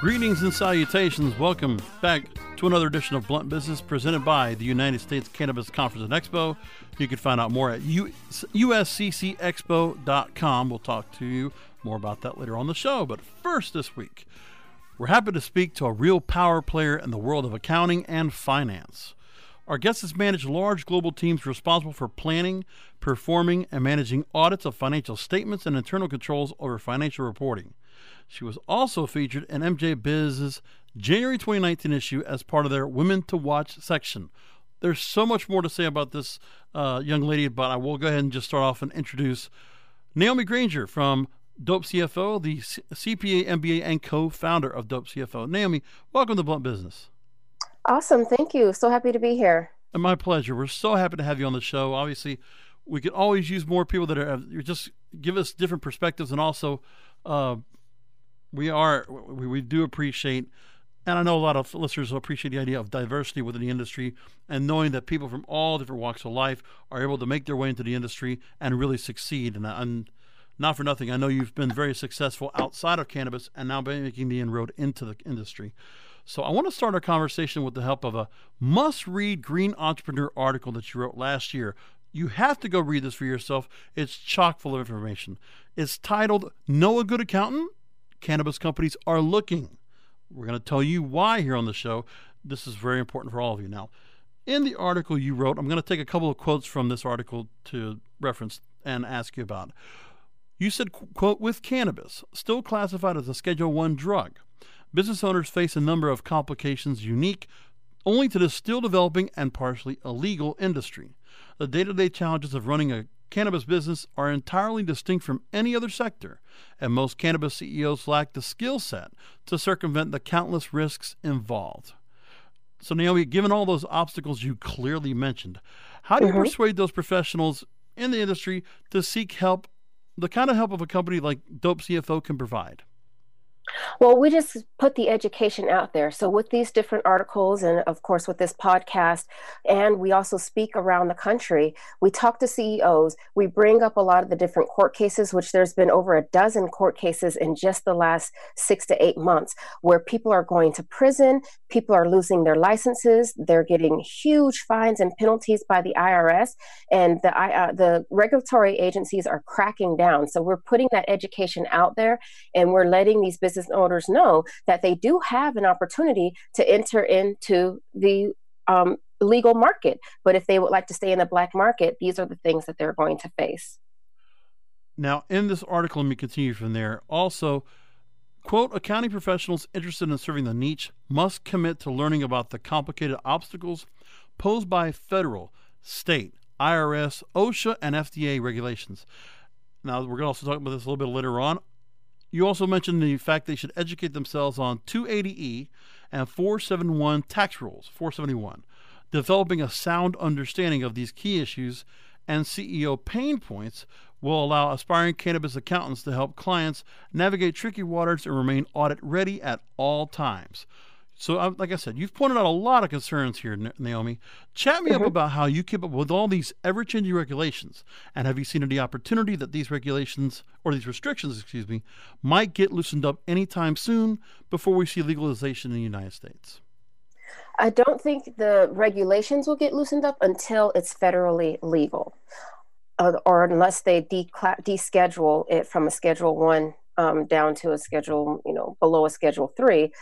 Greetings and salutations. Welcome back to another edition of Blunt Business presented by the United States Cannabis Conference and Expo. You can find out more at usccexpo.com. We'll talk to you more about that later on the show. But first, this week, we're happy to speak to a real power player in the world of accounting and finance. Our guest has managed large global teams responsible for planning, performing, and managing audits of financial statements and internal controls over financial reporting. She was also featured in MJ Biz's January 2019 issue as part of their Women to Watch section. There's so much more to say about this uh, young lady, but I will go ahead and just start off and introduce Naomi Granger from Dope CFO, the C- CPA, MBA, and co-founder of Dope CFO. Naomi, welcome to Blunt Business. Awesome, thank you. So happy to be here. And my pleasure. We're so happy to have you on the show. Obviously, we could always use more people that are just give us different perspectives, and also uh, we are we, we do appreciate and I know a lot of listeners will appreciate the idea of diversity within the industry and knowing that people from all different walks of life are able to make their way into the industry and really succeed. And, and not for nothing, I know you've been very successful outside of cannabis and now making the inroad into the industry. So I want to start our conversation with the help of a must-read Green Entrepreneur article that you wrote last year. You have to go read this for yourself. It's chock full of information. It's titled "Know a Good Accountant? Cannabis Companies Are Looking." We're going to tell you why here on the show. This is very important for all of you. Now, in the article you wrote, I'm going to take a couple of quotes from this article to reference and ask you about. You said, quote, with cannabis, still classified as a Schedule 1 drug, business owners face a number of complications unique only to this still developing and partially illegal industry. The day to day challenges of running a cannabis business are entirely distinct from any other sector, and most cannabis CEOs lack the skill set to circumvent the countless risks involved. So, Naomi, given all those obstacles you clearly mentioned, how do you mm-hmm. persuade those professionals in the industry to seek help, the kind of help of a company like Dope CFO can provide? Well, we just put the education out there. So, with these different articles, and of course, with this podcast, and we also speak around the country, we talk to CEOs. We bring up a lot of the different court cases, which there's been over a dozen court cases in just the last six to eight months, where people are going to prison, people are losing their licenses, they're getting huge fines and penalties by the IRS, and the, uh, the regulatory agencies are cracking down. So, we're putting that education out there, and we're letting these business business owners know that they do have an opportunity to enter into the um, legal market. But if they would like to stay in the black market, these are the things that they're going to face. Now, in this article, let me continue from there. Also, Quote Accounting professionals interested in serving the niche must commit to learning about the complicated obstacles posed by federal, state, IRS, OSHA, and FDA regulations. Now, we're going to also talk about this a little bit later on. You also mentioned the fact they should educate themselves on 280E and 471 tax rules, 471, developing a sound understanding of these key issues and CEO pain points will allow aspiring cannabis accountants to help clients navigate tricky waters and remain audit ready at all times. So, uh, like I said, you've pointed out a lot of concerns here, Naomi. Chat me mm-hmm. up about how you keep up with all these ever changing regulations. And have you seen any opportunity that these regulations, or these restrictions, excuse me, might get loosened up anytime soon before we see legalization in the United States? I don't think the regulations will get loosened up until it's federally legal uh, or unless they deschedule it from a Schedule One um, down to a Schedule, you know, below a Schedule Three.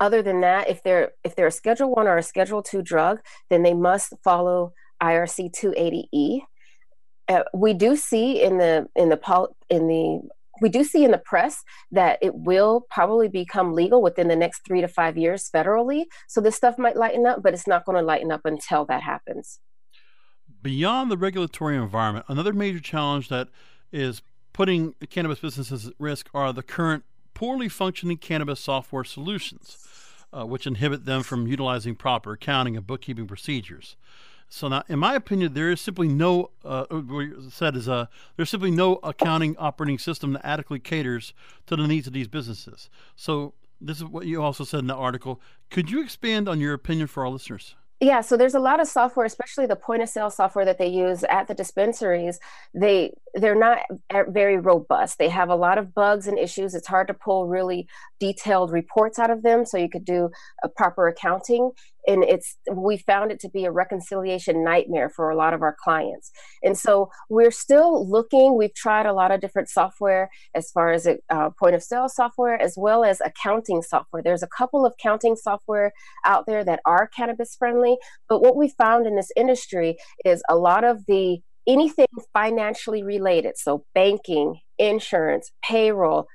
Other than that, if they're if they're a Schedule One or a Schedule Two drug, then they must follow IRC 280E. Uh, we do see in the in the pol- in the we do see in the press that it will probably become legal within the next three to five years federally. So this stuff might lighten up, but it's not going to lighten up until that happens. Beyond the regulatory environment, another major challenge that is putting cannabis businesses at risk are the current poorly functioning cannabis software solutions, uh, which inhibit them from utilizing proper accounting and bookkeeping procedures. So now, in my opinion, there is simply no uh, what said is uh, there's simply no accounting operating system that adequately caters to the needs of these businesses. So this is what you also said in the article. Could you expand on your opinion for our listeners? Yeah, so there's a lot of software, especially the point of sale software that they use at the dispensaries. They they're not very robust. They have a lot of bugs and issues. It's hard to pull really detailed reports out of them so you could do a proper accounting and it's we found it to be a reconciliation nightmare for a lot of our clients. And so we're still looking we've tried a lot of different software as far as a uh, point of sale software as well as accounting software. There's a couple of accounting software out there that are cannabis friendly but what we found in this industry is a lot of the anything financially related so banking insurance payroll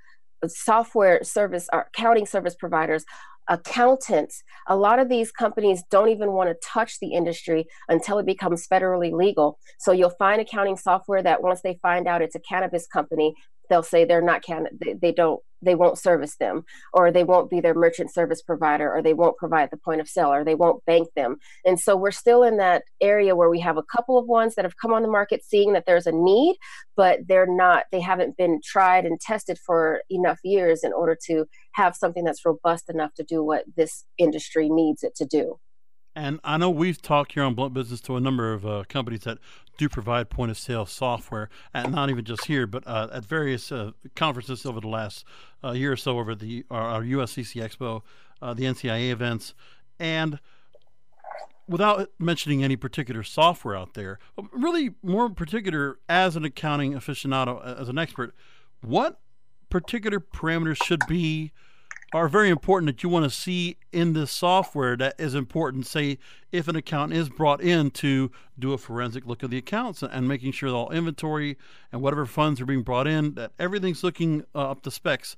software service or accounting service providers accountants a lot of these companies don't even want to touch the industry until it becomes federally legal. So you'll find accounting software that once they find out it's a cannabis company they'll say they're not can they, they don't they won't service them or they won't be their merchant service provider or they won't provide the point of sale or they won't bank them. And so we're still in that area where we have a couple of ones that have come on the market seeing that there's a need but they're not they haven't been tried and tested for enough years in order to have something that's robust enough to do what this industry needs it to do. And I know we've talked here on Blunt Business to a number of uh, companies that do provide point of sale software, and not even just here, but uh, at various uh, conferences over the last uh, year or so over the our, USCC Expo, uh, the NCIA events, and without mentioning any particular software out there, really more particular as an accounting aficionado, as an expert, what particular parameters should be are very important that you want to see in this software that is important. Say, if an account is brought in to do a forensic look of the accounts and making sure that all inventory and whatever funds are being brought in, that everything's looking uh, up to specs.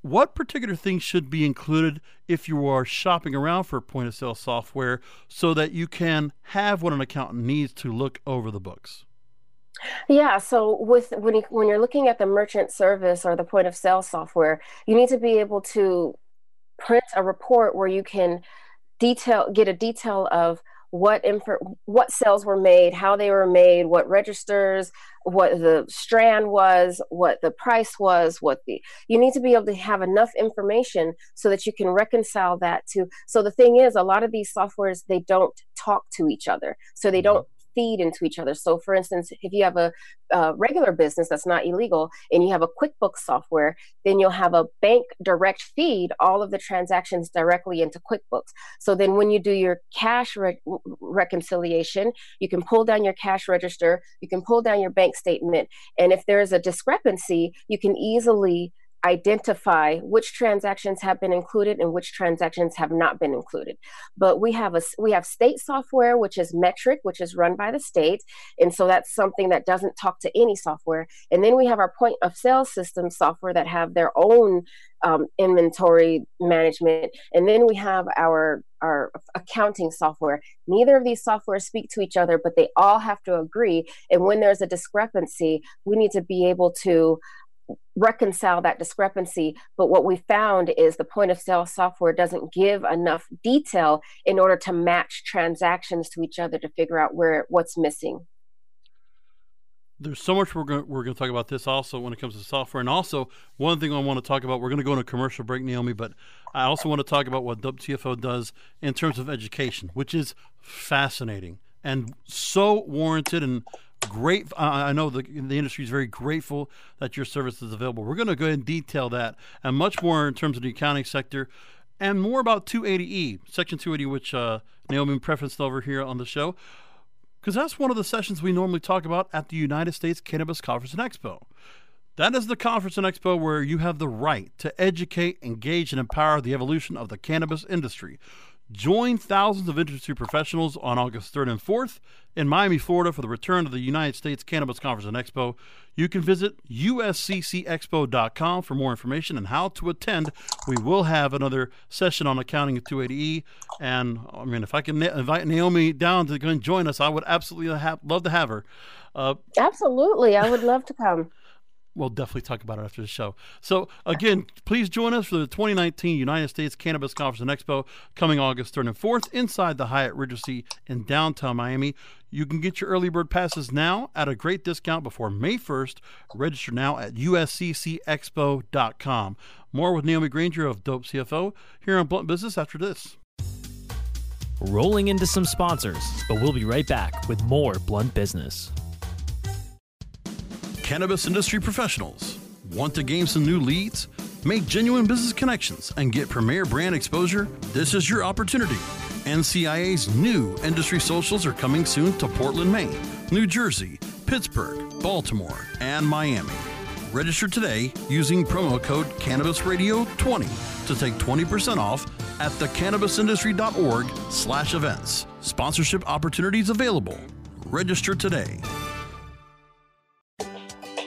What particular things should be included if you are shopping around for point of sale software so that you can have what an accountant needs to look over the books? Yeah, so with when you when you're looking at the merchant service or the point of sale software, you need to be able to print a report where you can detail get a detail of what info, what sales were made, how they were made, what registers, what the strand was, what the price was, what the you need to be able to have enough information so that you can reconcile that to so the thing is a lot of these softwares they don't talk to each other. So they mm-hmm. don't feed into each other. So, for instance, if you have a, a, regular business that's not illegal and you have a QuickBooks software, then you'll have a bank direct feed all of the transactions directly into QuickBooks. So then when you do your cash re- reconciliation, you can pull down your cash register, you can pull down your bank statement. And if there's a discrepancy, you can easily identify which transactions have been included and which transactions have not been included. But we have a we have state software which is Metrc, which is run by the state, and so that's something that doesn't talk to any software. And then we have our point of sale system software that have their own um, inventory management, and then we have our our accounting software. Neither of these softwares speak to each other, but they all have to agree. And when there's a discrepancy, we need to be able to reconcile that discrepancy. But what we found is the point of sale software doesn't give enough detail in order to match transactions to each other to figure out where what's missing. There's so much we're going we're to talk about this also when it comes to software, and also one thing I want to talk about. We're going to go a commercial break, Naomi, but I also want to talk about what WTFO does in terms of education, which is fascinating and so warranted and great. I know the, the industry is very grateful that your service is available. We're going to go ahead and detail that and much more in terms of the accounting sector and more about 280E, Section 280, which uh, Naomi prefaced over here on the show, because that's one of the sessions we normally talk about at the United States Cannabis Conference and Expo. That is the conference and expo where you have the right to educate, engage, and empower the evolution of the cannabis industry. Join thousands of industry professionals on August 3rd and 4th in Miami, Florida for the return of the United States Cannabis Conference and Expo. You can visit usccexpo.com for more information and how to attend. We will have another session on accounting at 280E. And I mean, if I can invite Naomi down to join us, I would absolutely have, love to have her. Uh, absolutely. I would love to come we'll definitely talk about it after the show. So again, please join us for the 2019 United States Cannabis Conference and Expo coming August 3rd and 4th inside the Hyatt Regency in downtown Miami. You can get your early bird passes now at a great discount before May 1st. Register now at usccexpo.com. More with Naomi Granger of Dope CFO here on Blunt Business after this. Rolling into some sponsors, but we'll be right back with more Blunt Business cannabis industry professionals. Want to gain some new leads? Make genuine business connections and get premier brand exposure? This is your opportunity. NCIA's new industry socials are coming soon to Portland, Maine, New Jersey, Pittsburgh, Baltimore, and Miami. Register today using promo code CannabisRadio20 to take 20% off at thecannabisindustry.org slash events. Sponsorship opportunities available. Register today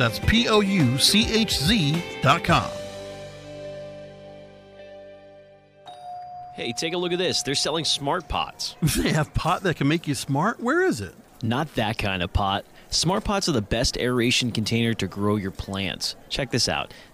That's P O U C H Z dot com. Hey, take a look at this. They're selling smart pots. They have pot that can make you smart? Where is it? Not that kind of pot. Smart pots are the best aeration container to grow your plants. Check this out.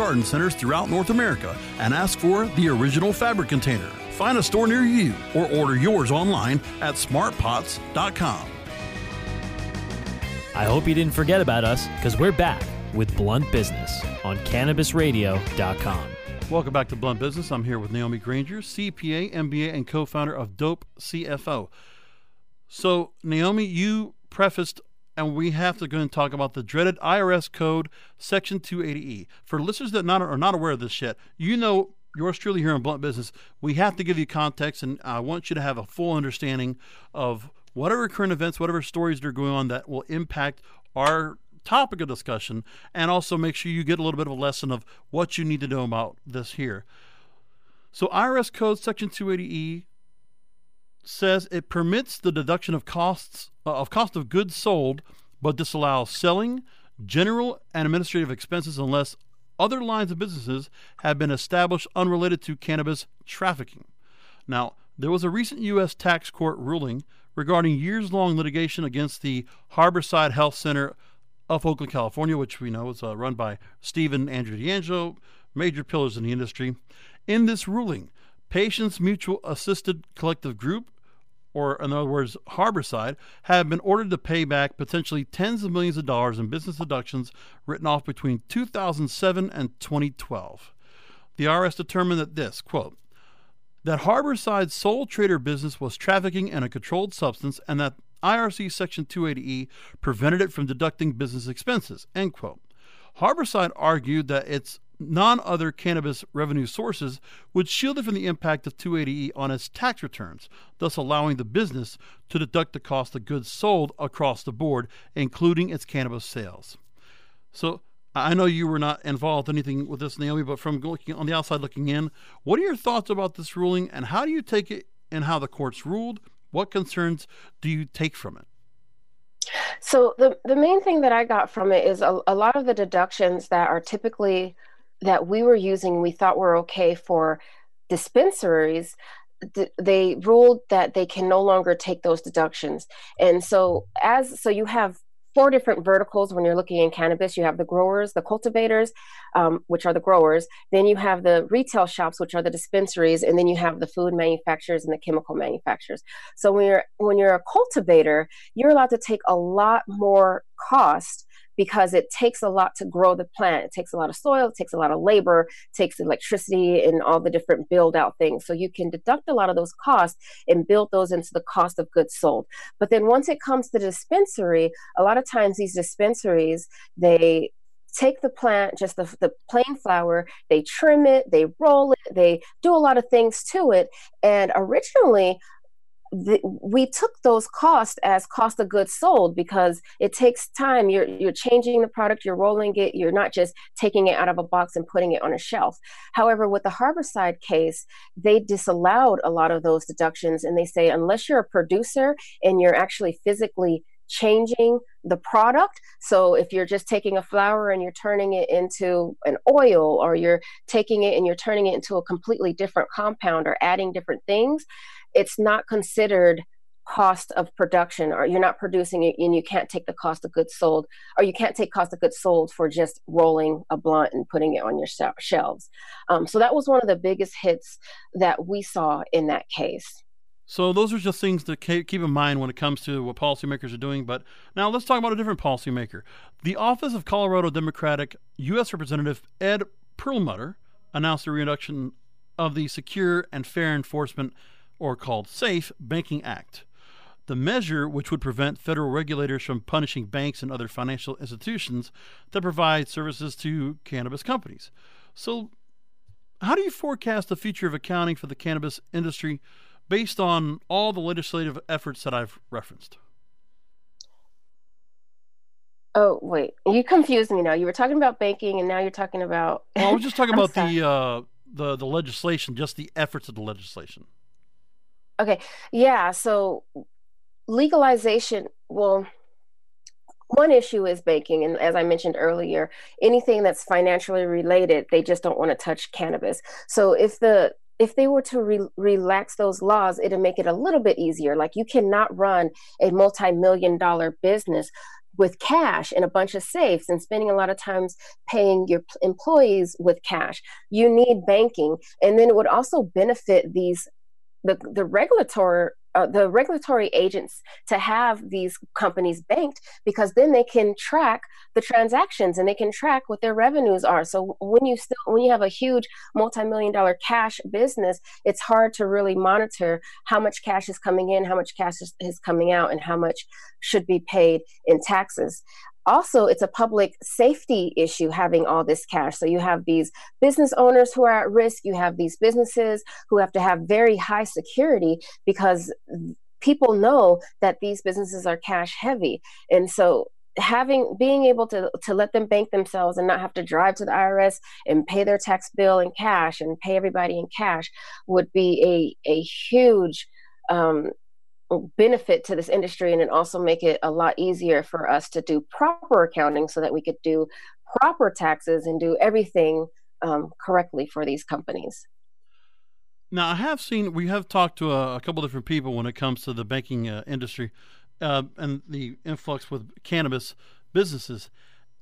garden centers throughout North America and ask for the original fabric container. Find a store near you or order yours online at smartpots.com. I hope you didn't forget about us because we're back with Blunt Business on CannabisRadio.com. Welcome back to Blunt Business. I'm here with Naomi Granger, CPA, MBA, and co founder of Dope CFO. So, Naomi, you prefaced and we have to go and talk about the dreaded IRS code section 280E. For listeners that not, are not aware of this yet, you know yours truly here in Blunt Business, we have to give you context, and I want you to have a full understanding of whatever current events, whatever stories that are going on that will impact our topic of discussion, and also make sure you get a little bit of a lesson of what you need to know about this here. So, IRS Code Section 280E says it permits the deduction of costs uh, of cost of goods sold, but disallows selling, general and administrative expenses unless other lines of businesses have been established unrelated to cannabis trafficking. Now, there was a recent U.S. tax court ruling regarding years long litigation against the Harborside Health Center of Oakland, California, which we know is uh, run by Stephen Andrew DeAngelo, major pillars in the industry. In this ruling, Patients Mutual Assisted Collective Group, or in other words, Harborside, have been ordered to pay back potentially tens of millions of dollars in business deductions written off between 2007 and 2012. The IRS determined that this, quote, that Harborside's sole trader business was trafficking in a controlled substance and that IRC Section 280E prevented it from deducting business expenses. End quote. Harborside argued that its non other cannabis revenue sources would shield it from the impact of 280E on its tax returns, thus allowing the business to deduct the cost of goods sold across the board, including its cannabis sales. So, I know you were not involved in anything with this, Naomi, but from looking on the outside looking in, what are your thoughts about this ruling and how do you take it and how the courts ruled? What concerns do you take from it? So the the main thing that I got from it is a, a lot of the deductions that are typically that we were using, we thought were okay for dispensaries. they ruled that they can no longer take those deductions, and so as so you have four different verticals when you're looking in cannabis. You have the growers, the cultivators, um, which are the growers. Then you have the retail shops, which are the dispensaries, and then you have the food manufacturers and the chemical manufacturers. So when you're when you're a cultivator, you're allowed to take a lot more cost because it takes a lot to grow the plant. It takes a lot of soil, it takes a lot of labor, takes electricity and all the different build out things. So you can deduct a lot of those costs and build those into the cost of goods sold. But then once it comes to dispensary, a lot of times these dispensaries, they take the plant, just the, the plain flower, they trim it, they roll it, they do a lot of things to it. And originally, the, we took those costs as cost of goods sold because it takes time you're you're changing the product you're rolling it you're not just taking it out of a box and putting it on a shelf however with the harborside case they disallowed a lot of those deductions and they say unless you're a producer and you're actually physically changing the product. So if you're just taking a flower and you're turning it into an oil, or you're taking it and you're turning it into a completely different compound or adding different things, it's not considered cost of production or you're not producing it and you can't take the cost of goods sold or you can't take cost of goods sold for just rolling a blunt and putting it on your shelves um, so that was one of the biggest hits that we saw in that case so those are just things to keep in mind when it comes to what policymakers are doing. But now let's talk about a different policymaker. The Office of Colorado Democratic U.S. Representative Ed Perlmutter announced the reintroduction of the Secure and Fair Enforcement or called SAFE, Banking Act. The measure, which would prevent federal regulators from punishing banks and other financial institutions that provide services to cannabis companies. So, how do you forecast the future of accounting for the cannabis industry based on all the legislative efforts that I've referenced? Oh wait, you confused me now. You were talking about banking, and now you're talking about. well, I was just talking about the uh, the the legislation, just the efforts of the legislation. Okay. Yeah. So legalization, well, one issue is banking. And as I mentioned earlier, anything that's financially related, they just don't want to touch cannabis. So if the if they were to re- relax those laws, it'd make it a little bit easier. Like you cannot run a multi-million dollar business with cash and a bunch of safes and spending a lot of times paying your employees with cash. You need banking. And then it would also benefit these the the regulatory uh, the regulatory agents to have these companies banked because then they can track the transactions and they can track what their revenues are. So when you still when you have a huge multi-million dollar cash business it's hard to really monitor how much cash is coming in how much cash is, is coming out and how much should be paid in taxes also it's a public safety issue having all this cash. So you have these business owners who are at risk. You have these businesses who have to have very high security because people know that these businesses are cash heavy. And so having being able to to let them bank themselves and not have to drive to the IRS and pay their tax bill in cash and pay everybody in cash would be a a huge um, benefit to this industry and it also make it a lot easier for us to do proper accounting so that we could do proper taxes and do everything um, correctly for these companies. Now, I have seen, we have talked to a, a couple different people when it comes to the banking uh, industry uh, and the influx with cannabis businesses.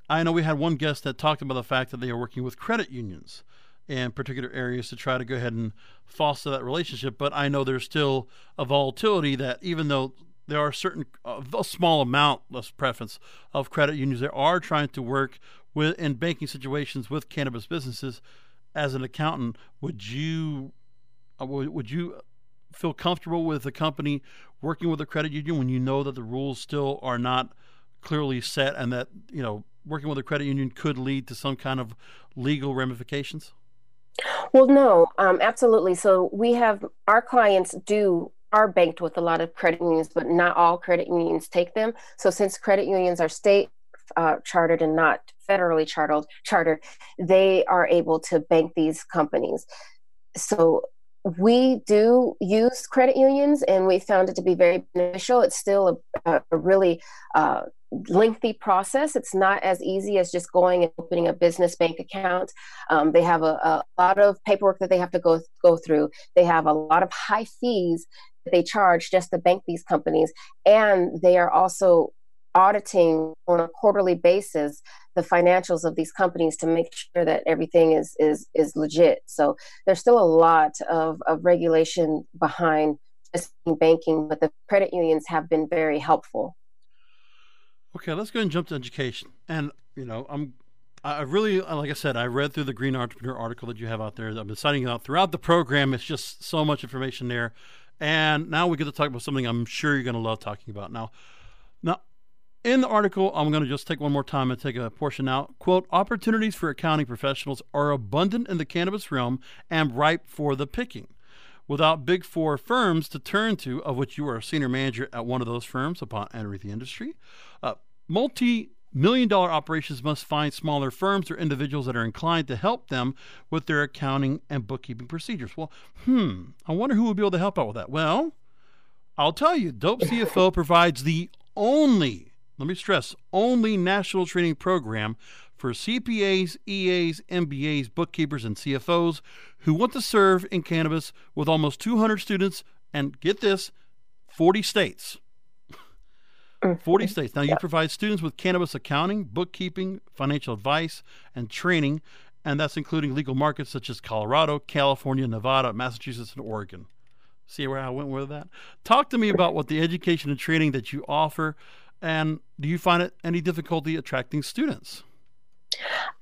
I know we had one guest that talked about the fact that they are working with credit unions in particular areas to try to go ahead and foster that relationship. But I know there's still a volatility that even though there are certain a small amount, less preference of credit unions, they are trying to work with in banking situations with cannabis businesses. As an accountant, would you uh, would you feel comfortable with a company working with a credit union when you know that the rules still are not clearly set and that you know working with a credit union could lead to some kind of legal ramifications? Well, no, um, absolutely. So we have our clients do are banked with a lot of credit unions, but not all credit unions take them. So since credit unions are state uh, chartered and not federally chartered, chartered, they are able to bank these companies. So we do use credit unions and we found it to be very beneficial. It's still a, a really uh, lengthy process. It's not as easy as just going and opening a business bank account. Um, they have a, a, lot of paperwork that they have to go go through. They have a lot of high fees that they charge just to bank these companies, and they are also auditing on a quarterly basis the financials of these companies to make sure that everything is is is legit. So there's still a lot of, of regulation behind banking, but the credit unions have been very helpful. Okay, let's go and jump to education. And you know, I'm I really, like I said, I read through the Green Entrepreneur article that you have out there. I've been citing it out throughout the program. It's just so much information there. And now we get to talk about something I'm sure you're going to love talking about. Now, now in the article, I'm going to just take one more time and take a portion out. Quote, opportunities for accounting professionals are abundant in the cannabis realm and ripe for the picking. Without big four firms to turn to, of which you are a senior manager at one of those firms upon entering the industry, uh, multi million dollar operations must find smaller firms or individuals that are inclined to help them with their accounting and bookkeeping procedures. Well, hmm, I wonder who would be able to help out with that. Well, I'll tell you, Dope CFO provides the only let me stress, only national training program for CPAs, EAs, MBAs, bookkeepers, and CFOs who want to serve in cannabis with almost 200 students and get this 40 states. Mm-hmm. 40 states. Now, you provide students with cannabis accounting, bookkeeping, financial advice, and training, and that's including legal markets such as Colorado, California, Nevada, Massachusetts, and Oregon. See where I went with that? Talk to me about what the education and training that you offer and do you find it any difficulty attracting students?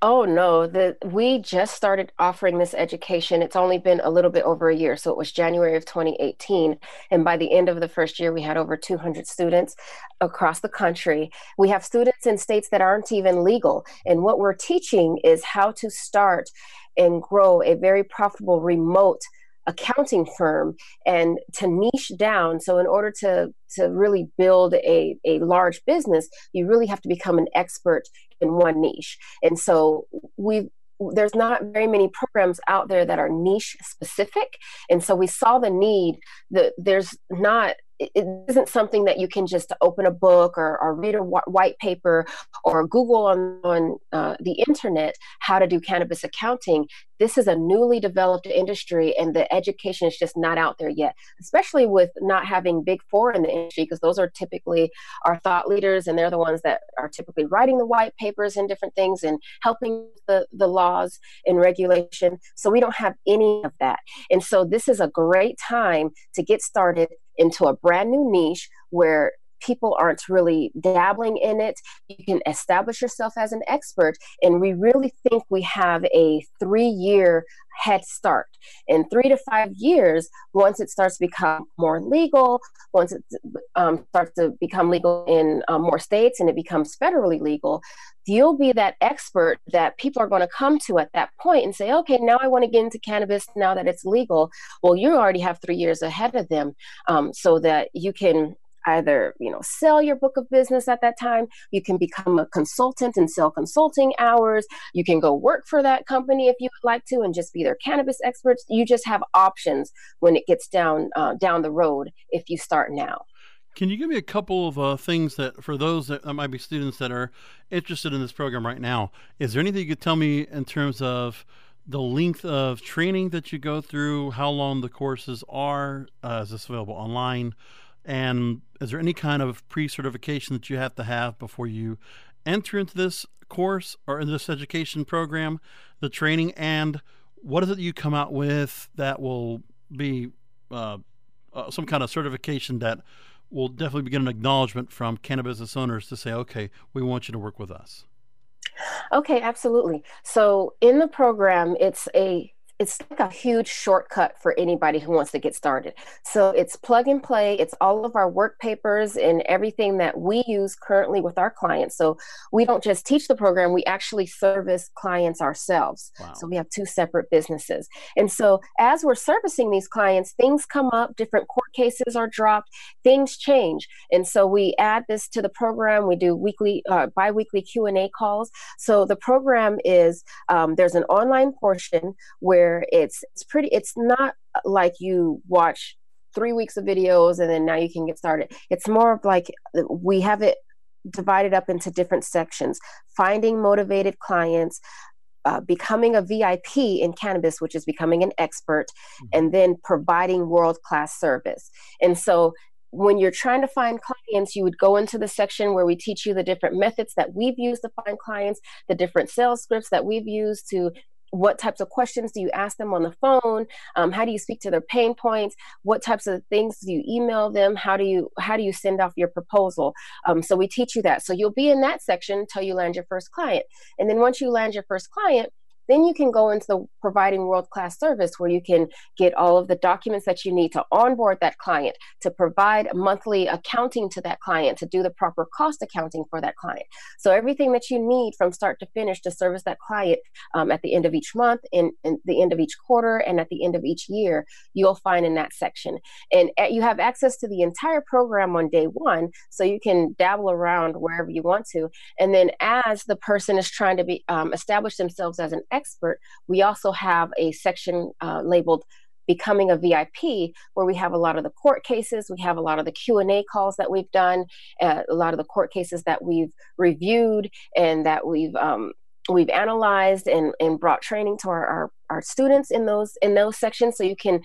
Oh no, the we just started offering this education. It's only been a little bit over a year, so it was January of 2018, and by the end of the first year we had over 200 students across the country. We have students in states that aren't even legal, and what we're teaching is how to start and grow a very profitable remote accounting firm and to niche down so in order to to really build a, a large business you really have to become an expert in one niche. And so we there's not very many programs out there that are niche specific. And so we saw the need that there's not it isn't something that you can just open a book or, or read a white paper or Google on, on uh, the internet how to do cannabis accounting. This is a newly developed industry, and the education is just not out there yet, especially with not having big four in the industry, because those are typically our thought leaders, and they're the ones that are typically writing the white papers and different things and helping the, the laws and regulation. So we don't have any of that. And so this is a great time to get started into a brand new niche where people aren't really dabbling in it. You can establish yourself as an expert. And we really think we have a three year head start. In three to five years, once it starts to become more legal, once it um, starts to become legal in um, more states and it becomes federally legal, you'll be that expert that people are going to come to at that point and say, okay, now I want to get into cannabis now that it's legal. Well, you already have three years ahead of them um, so that you can either you know sell your book of business at that time you can become a consultant and sell consulting hours you can go work for that company if you would like to and just be their cannabis experts you just have options when it gets down uh, down the road if you start now Can you give me a couple of uh, things that, for those that, might be students that are interested in this program right now, is there anything you could tell me in terms of the length of training that you go through, how long the courses are? Uh, is this available online? And is there any kind of pre certification that you have to have before you enter into this course or in this education program, the training? And what is it you come out with that will be uh, uh, some kind of certification that will definitely get an acknowledgement from cannabis owners to say, okay, we want you to work with us? Okay, absolutely. So in the program, it's a it's like a huge shortcut for anybody who wants to get started. So it's plug and play. It's all of our work papers and everything that we use currently with our clients. So we don't just teach the program, we actually service clients ourselves. Wow. So we have two separate businesses. And so as we're servicing these clients, things come up, different court cases are dropped, things change. And so we add this to the program. We do weekly, uh, bi-weekly Q&A calls. So the program is, um, there's an online portion where it's it's pretty it's not like you watch three weeks of videos and then now you can get started it's more of like we have it divided up into different sections finding motivated clients uh, becoming a VIP in cannabis, which is becoming an expert, mm-hmm. and then providing world class service. And so when you're trying to find clients, you would go into the section where we teach you the different methods that we've used to find clients, the different sales scripts that we've used to what types of questions do you ask them on the phone? Um, how do you speak to their pain points? What types of things do you email them? How do you how do you send off your proposal? Um, so we teach you that. So you'll be in that section until you land your first client. And then once you land your first client then you can go into the providing world class service where you can get all of the documents that you need to onboard that client, to provide monthly accounting to that client, to do the proper cost accounting for that client. So everything that you need from start to finish to service that client um, at the end of each month, in, the end of each quarter, and at the end of each year, you'll find in that section. And uh, you have access to the entire program on day one, so you can dabble around wherever you want to. And then as the person is trying to be um, establish themselves as an expert, we also have a section uh, labeled becoming a vip where we have a lot of the court cases we have a lot of the q&a calls that we've done uh, a lot of the court cases that we've reviewed and that we've um, we've analyzed and, and brought training to our, our, our students in those in those sections. So you can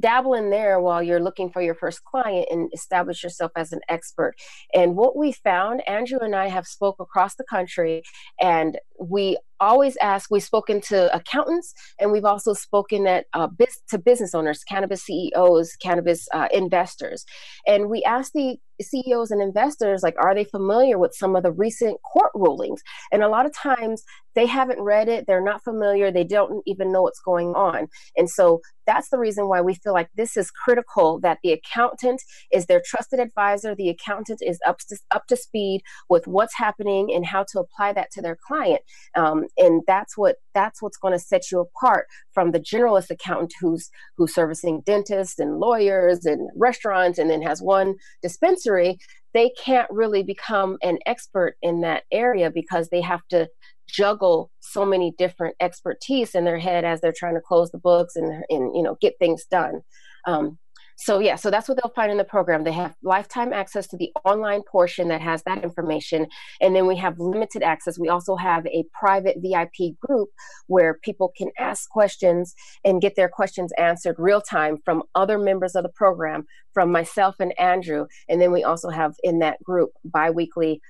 dabble in there while you're looking for your first client and establish yourself as an expert. And what we found andrew and i have spoke across the country and we always ask we've spoken to accountants and we've also spoken at uh, biz- to business owners cannabis ceos cannabis uh, investors. And we ask the ceos and investors like are they familiar with some of the recent court rulings? And a lot of times they haven't read it they're not familiar they don't even know what's going on. And so that's the reason why we feel like this is critical that the accountant is their trusted advisor the accountant is up to, up to speed with what's happening and how to apply that to their client. Um, and that's what that's what's going to set you apart from the generalist accountant who's who's servicing dentists and lawyers and restaurants and then has one dispensary. They can't really become an expert in that area because they have to juggle so many different expertise in their head as they're trying to close the books and, and you know get things done. Um, so yeah, so that's what they'll find in the program. They have lifetime access to the online portion that has that information, and then we have limited access. We also have a private VIP group where people can ask questions and get their questions answered real time from other members of the program, from myself and Andrew, and then we also have in that group biweekly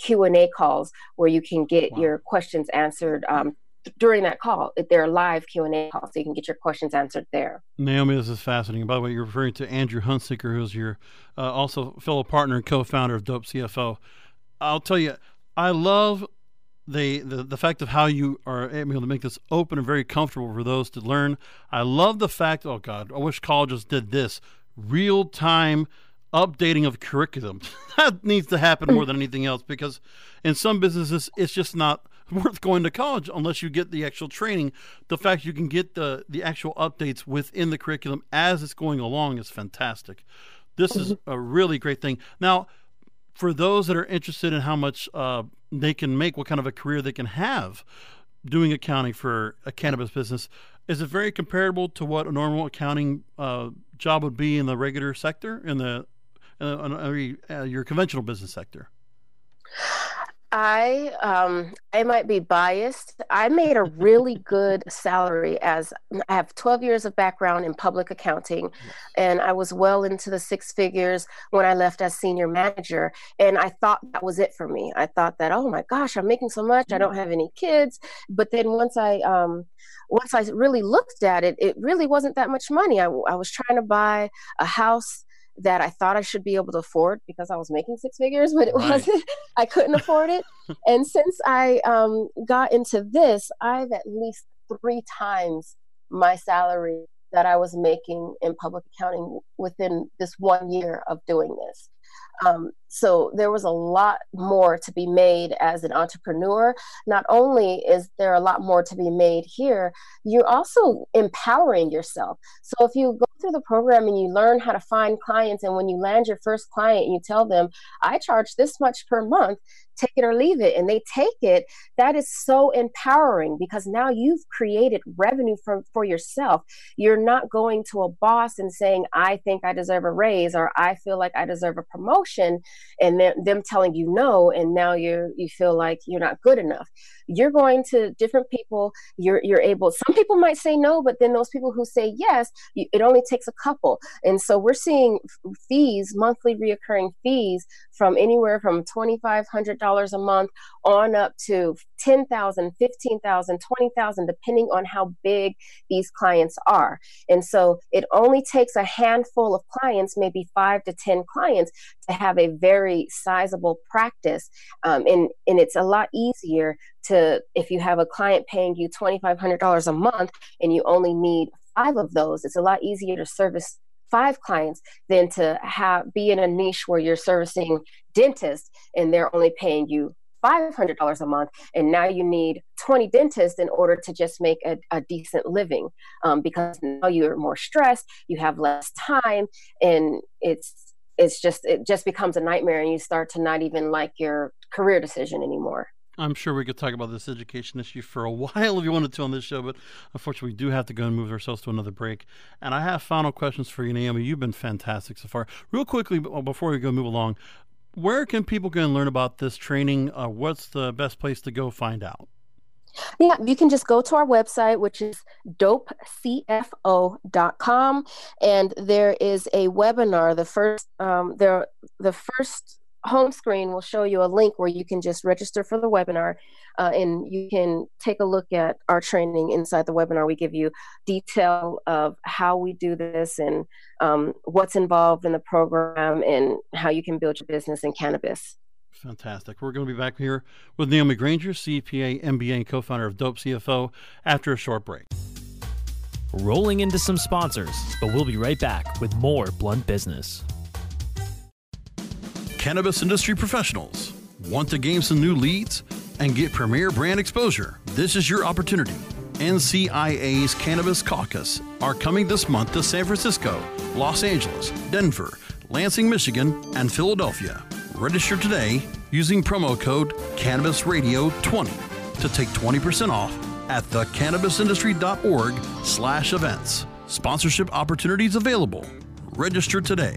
Q and A calls where you can get wow. your questions answered um, during that call. if They're live Q and A calls, so you can get your questions answered there. Naomi, this is fascinating. By the way, you're referring to Andrew Hunsaker, who's your uh, also fellow partner and co-founder of Dope CFO. I'll tell you, I love the, the the fact of how you are able to make this open and very comfortable for those to learn. I love the fact. Oh God, I wish colleges did this real time updating of curriculum. that needs to happen more than anything else because in some businesses it's just not worth going to college unless you get the actual training. The fact you can get the the actual updates within the curriculum as it's going along is fantastic. This is mm-hmm. a really great thing. Now, for those that are interested in how much uh, they can make, what kind of a career they can have doing accounting for a cannabis business, is it very comparable to what a normal accounting uh, job would be in the regular sector in the uh, uh, your conventional business sector? I um I might be biased. I made a really good salary as I have 12 years of background in public accounting and I was well into the six figures when I left as senior manager and I thought that was it for me. I thought that oh my gosh, I'm making so much. I mm. don't have any kids. But then once I um once I really looked at it, it really wasn't that much money. I, I was trying to buy a house that I thought I should be able to afford because I was making six figures, but it right. wasn't. I couldn't afford it. and since I um, got into this, I've at least three times my salary that I was making in public accounting within this one year of doing this. Um, so there was a lot more to be made as an entrepreneur. Not only is there a lot more to be made here, you're also empowering yourself. So if you go through the program and you learn how to find clients, and when you land your first client, and you tell them, I charge this much per month, take it or leave it, and they take it, that is so empowering because now you've created revenue for, for yourself. You're not going to a boss and saying, I think I deserve a raise or I feel like I deserve a promotion and then them telling you no and now you you feel like you're not good enough. You're going to different people you're you're able some people might say no but then those people who say yes you, it only takes a couple. And so we're seeing fees monthly reoccurring fees from anywhere from $2500 a month on up to 10,000 15,000 20,000 depending on how big these clients are. And so it only takes a handful of clients maybe 5 to 10 clients to have a very sizable practice um, and and it's a lot easier to if you have a client paying you $2500 a month and you only need five of those it's a lot easier to service five clients than to have be in a niche where you're servicing dentists and they're only paying you $500 a month and now you need 20 dentists in order to just make a, a decent living um, because now you're more stressed you have less time and it's it's just it just becomes a nightmare and you start to not even like your career decision anymore I'm sure we could talk about this education issue for a while if you wanted to on this show, but unfortunately, we do have to go and move ourselves to another break. And I have final questions for you, Naomi. You've been fantastic so far. Real quickly, before we go move along, where can people go and learn about this training? Uh, what's the best place to go find out? Yeah, you can just go to our website, which is dopecfo.com, and there is a webinar. The first, um, there, the first home screen will show you a link where you can just register for the webinar uh, and you can take a look at our training inside the webinar we give you detail of how we do this and um, what's involved in the program and how you can build your business in cannabis Fantastic. We're going to be back here with Naomi Granger, CPA, MBA, and co founder of Dope CFO after a short break. Rolling into some sponsors, but we'll be right back with more Blunt Business. Cannabis industry professionals want to gain some new leads and get premier brand exposure. This is your opportunity. NCIA's Cannabis Caucus are coming this month to San Francisco, Los Angeles, Denver, Lansing, Michigan, and Philadelphia. Register today using promo code CannabisRadio20 to take 20% off at thecannabisindustry.org slash events. Sponsorship opportunities available. Register today.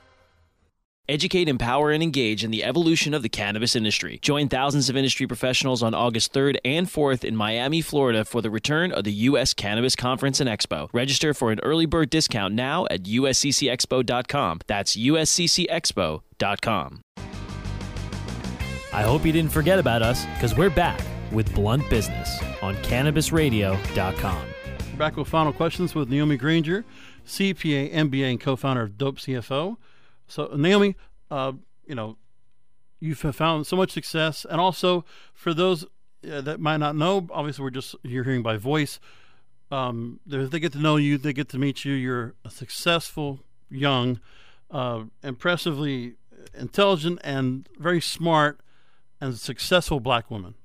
Educate, empower, and engage in the evolution of the cannabis industry. Join thousands of industry professionals on August 3rd and 4th in Miami, Florida for the return of the U.S. Cannabis Conference and Expo. Register for an early bird discount now at usccexpo.com. That's usccexpo.com. I hope you didn't forget about us because we're back with Blunt Business on cannabisradio.com. Back with final questions with Naomi Granger, CPA, MBA, and co founder of Dope CFO. So Naomi, uh, you know, you've found so much success, and also for those uh, that might not know, obviously we're just you're hearing by voice. Um, they get to know you, they get to meet you. You're a successful, young, uh, impressively intelligent, and very smart and successful black woman.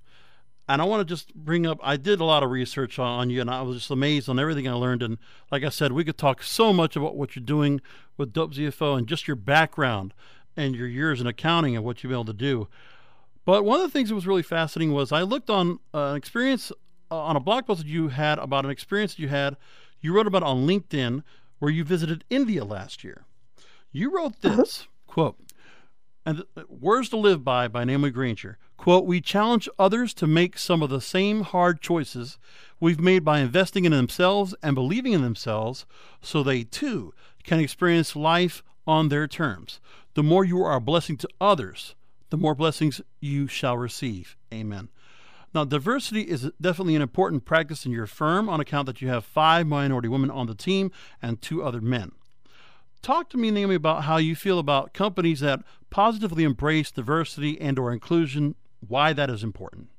And I want to just bring up, I did a lot of research on you, and I was just amazed on everything I learned. And like I said, we could talk so much about what you're doing with Dope CFO and just your background and your years in accounting and what you've been able to do. But one of the things that was really fascinating was I looked on uh, an experience uh, on a blog post that you had about an experience that you had. You wrote about on LinkedIn where you visited India last year. You wrote uh-huh. this quote, and uh, words to live by by Naomi Granger. Quote, we challenge others to make some of the same hard choices we've made by investing in themselves and believing in themselves so they too can experience life on their terms. The more you are a blessing to others, the more blessings you shall receive. Amen. Now, diversity is definitely an important practice in your firm on account that you have five minority women on the team and two other men. Talk to me, Naomi, about how you feel about companies that positively embrace diversity and or inclusion, why that is important.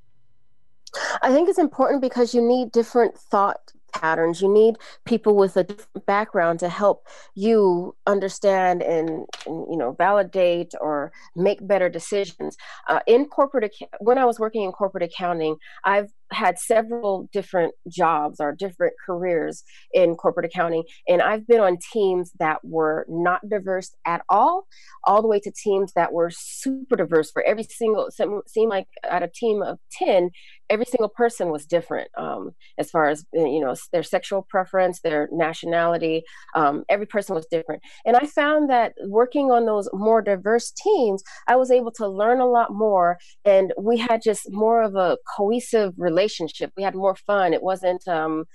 I think it's important because you need different thought patterns. You need people with a different background to help you understand and, and you know validate or make better decisions. Uh, in corporate, when I was working in corporate accounting, I've had several different jobs or different careers in corporate accounting and i've been on teams that were not diverse at all all the way to teams that were super diverse for every single seemed like at a team of 10 every single person was different um, as far as uh, you know their sexual preference their nationality um, every person was different. And i found that working on those more diverse teams i was able to learn a lot more and we had just more of a cohesive relationship we had more fun it wasn't um,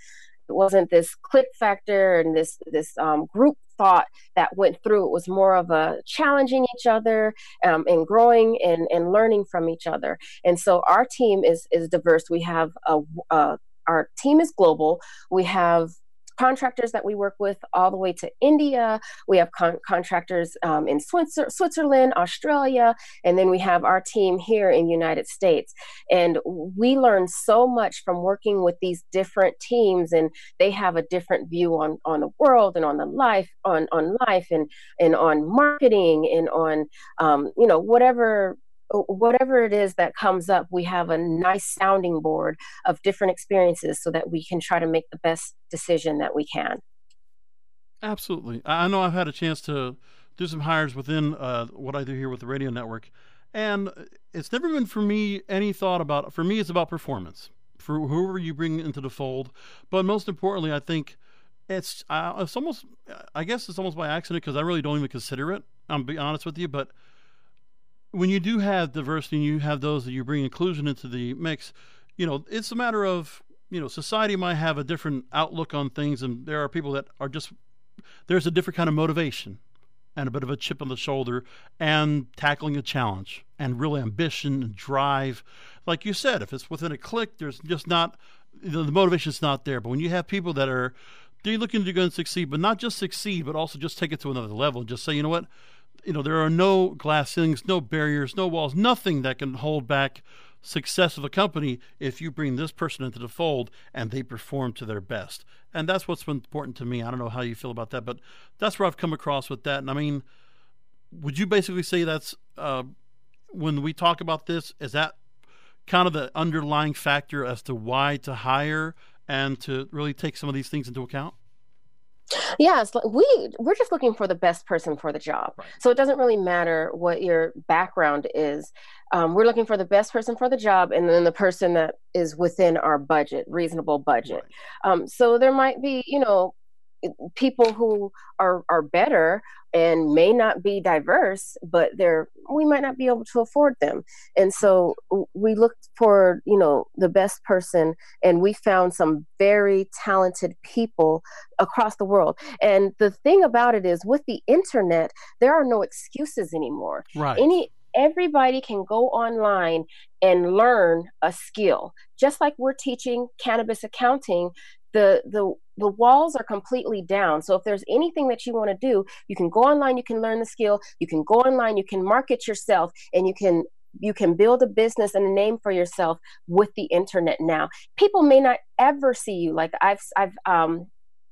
it wasn't this clique factor and this this um, group thought that went through. It was more of a challenging each other um, and growing and, and learning from each other. And so our team is is diverse. We have a, a our team is global. We have contractors that we work with all the way to India. We have con- contractors um, in Switzer- Switzerland, Australia, and then we have our team here in United States. And we learn so much from working with these different teams, and they have a different view on on the world and on the life on on life and and on marketing and on um, you know whatever whatever it is that comes up, we have a nice sounding board of different experiences so that we can try to make the best decision that we can. Absolutely. I know I've had a chance to do some hires within uh, what I do here with the radio network. And it's never been for me any thought about, for me, it's about performance for whoever you bring into the fold. But most importantly, I think it's, uh, it's almost, I guess it's almost by accident because I really don't even consider it. I'm be honest with you, but when you do have diversity and you have those that you bring inclusion into the mix, you know, it's a matter of, you know, society might have a different outlook on things, and there are people that are just, there's a different kind of motivation and a bit of a chip on the shoulder and tackling a challenge and real ambition and drive. Like you said, if it's within a clique, there's just not, know, the motivation's not there. But when you have people that are, they're looking to go and succeed, but not just succeed, but also just take it to another level and just say, you know what, you know, there are no glass ceilings, no barriers, no walls, nothing that can hold back success of a company if you bring this person into the fold and they perform to their best. And that's what's important to me. I don't know how you feel about that, but that's where I've come across with that. And I mean, would you basically say that's uh, when we talk about this, is that kind of the underlying factor as to why to hire and to really take some of these things into account? Yes, we we're just looking for the best person for the job. Right. So it doesn't really matter what your background is. Um, we're looking for the best person for the job, and then the person that is within our budget, reasonable budget. Right. Um, so there might be, you know, people who are are better and may not be diverse but they're we might not be able to afford them. And so we looked for you know the best person and we found some very talented people across the world. And the thing about it is with the internet there are no excuses anymore. Right. Any everybody can go online and learn a skill. Just like we're teaching cannabis accounting the the the walls are completely down. So if there's anything that you want to do, you can go online, you can learn the skill, you can go online, you can market yourself, and you can you can build a business and a name for yourself with the internet now. People may not ever see you. Like I've I've um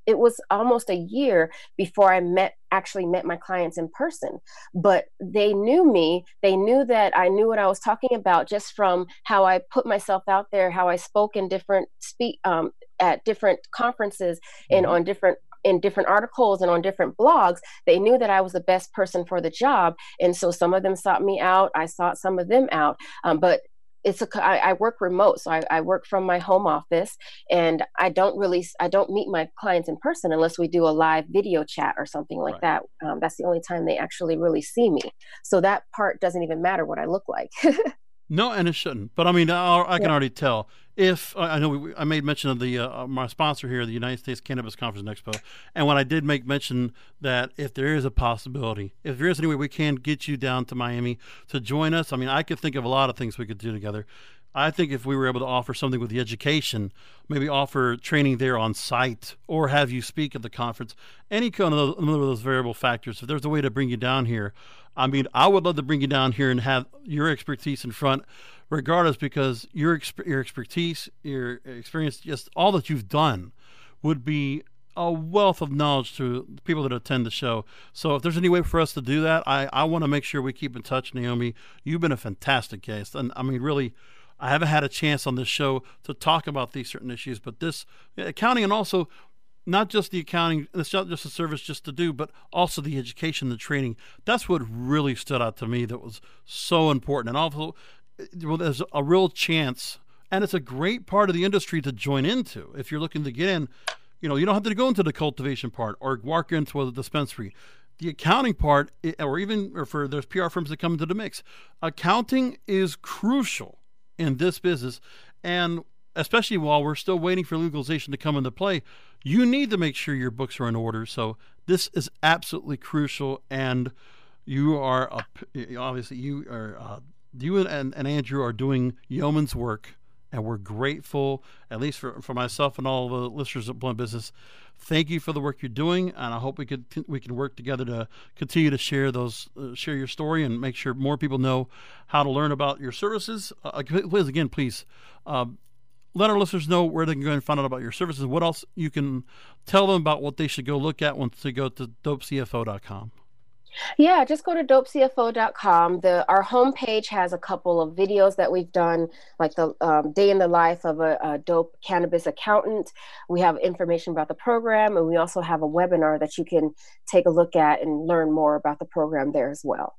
it was almost a year before I met actually met my clients in person. But they knew me. They knew that I knew what I was talking about just from how I put myself out there, how I spoke in different speak um, at different conferences and mm-hmm. on different in different articles and on different blogs they knew that i was the best person for the job. And so some of them sought me out. I sought some of them out. Um, but it's a I, I work remote so I, I work from my home office. And i don't really i don't meet my clients in person unless we do a live video chat or something like right. that. Um, that's the only time they actually really see me. So that part doesn't even matter what i look like No, and it shouldn't. But I mean, I, I can yeah. already tell. If I know, we, I made mention of the uh, my sponsor here, the United States Cannabis Conference and Expo, and when I did make mention that if there is a possibility, if there is any way we can get you down to Miami to join us, I mean, I could think of a lot of things we could do together. I think if we were able to offer something with the education, maybe offer training there on site or have you speak at the conference, any kind of those, of those variable factors, if there's a way to bring you down here, I mean, I would love to bring you down here and have your expertise in front, regardless, because your your expertise, your experience, just all that you've done, would be a wealth of knowledge to people that attend the show. So if there's any way for us to do that, I I want to make sure we keep in touch, Naomi. You've been a fantastic guest, and I mean, really. I haven't had a chance on this show to talk about these certain issues, but this accounting and also not just the accounting, it's not just a service just to do, but also the education, the training. That's what really stood out to me that was so important. And also, well, there's a real chance, and it's a great part of the industry to join into. If you're looking to get in, you know, you don't have to go into the cultivation part or walk into a dispensary. The accounting part, eh, or even or for there's PR firms that come into the mix, accounting is crucial in this business. And especially while we're still waiting for legalization to come into play, you need to make sure your books are in order. So this is absolutely crucial, and you are obviously you are uh, you and, and Andrew are doing yeoman's work, and we're grateful, at least for, for myself and all the listeners at Blunt Business. Thank you for the work you're doing, and I hope we could we can work together to continue to share those uh, share your story and make sure more people know how to learn about your services. Uh, please, again, please. Uh, let our listeners know where they can go and find out about your services. What else you can tell them about what they should go look at once they go to dopecfo.com. Yeah, just go to dopecfo.com. The our homepage has a couple of videos that we've done, like the um, day in the life of a, a, dope cannabis accountant. We have information about the program, and we also have a webinar that you can take a look at and learn more about the program there as well.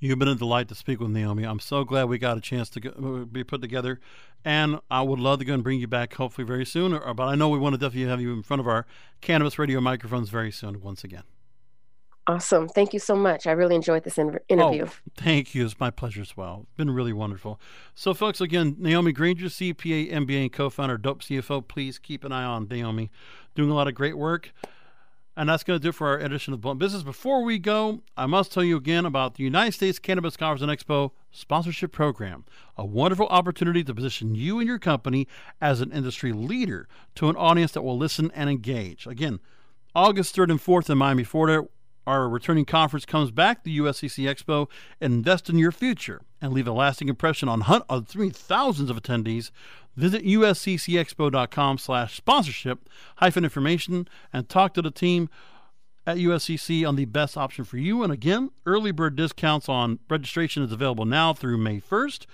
You've been a delight to speak with Naomi. I'm so glad we got a chance to uh, be put together, and I would love to go and bring you back hopefully very soon. Or, but I know we want to definitely have you in front of our cannabis radio microphones very soon once again. Awesome. Thank you so much. I really enjoyed this in- interview. Oh, thank you. It's my pleasure as well. Been really wonderful. So, folks, again, Naomi Granger, CPA, MBA, and co founder, Dope CFO. Please keep an eye on Naomi. Doing a lot of great work. And that's going to do it for our edition of Blunt Business. Before we go, I must tell you again about the United States Cannabis Conference and Expo sponsorship program, a wonderful opportunity to position you and your company as an industry leader to an audience that will listen and engage. Again, August 3rd and 4th in Miami, Florida, our returning conference comes back, the USCC Expo. Invest in your future and leave a lasting impression on, hun- on thousands of attendees Visit usccexpo.com slash sponsorship hyphen information and talk to the team at USCC on the best option for you. And again, early bird discounts on registration is available now through May 1st.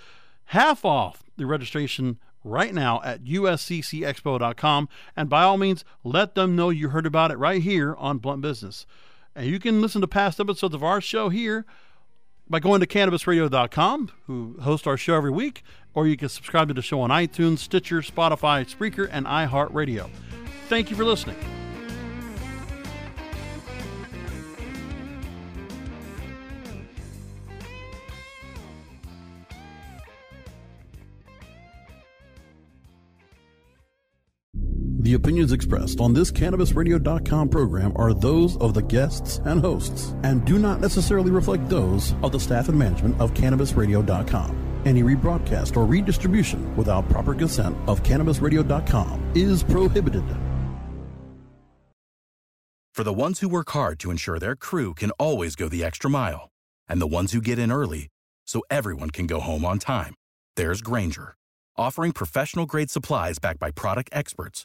Half off the registration right now at usccexpo.com. And by all means, let them know you heard about it right here on Blunt Business. And you can listen to past episodes of our show here by going to cannabisradio.com, who host our show every week, or you can subscribe to the show on iTunes, Stitcher, Spotify, Spreaker, and iHeartRadio. Thank you for listening. The opinions expressed on this CannabisRadio.com program are those of the guests and hosts and do not necessarily reflect those of the staff and management of CannabisRadio.com. Any rebroadcast or redistribution without proper consent of CannabisRadio.com is prohibited. For the ones who work hard to ensure their crew can always go the extra mile, and the ones who get in early so everyone can go home on time, there's Grainger, offering professional grade supplies backed by product experts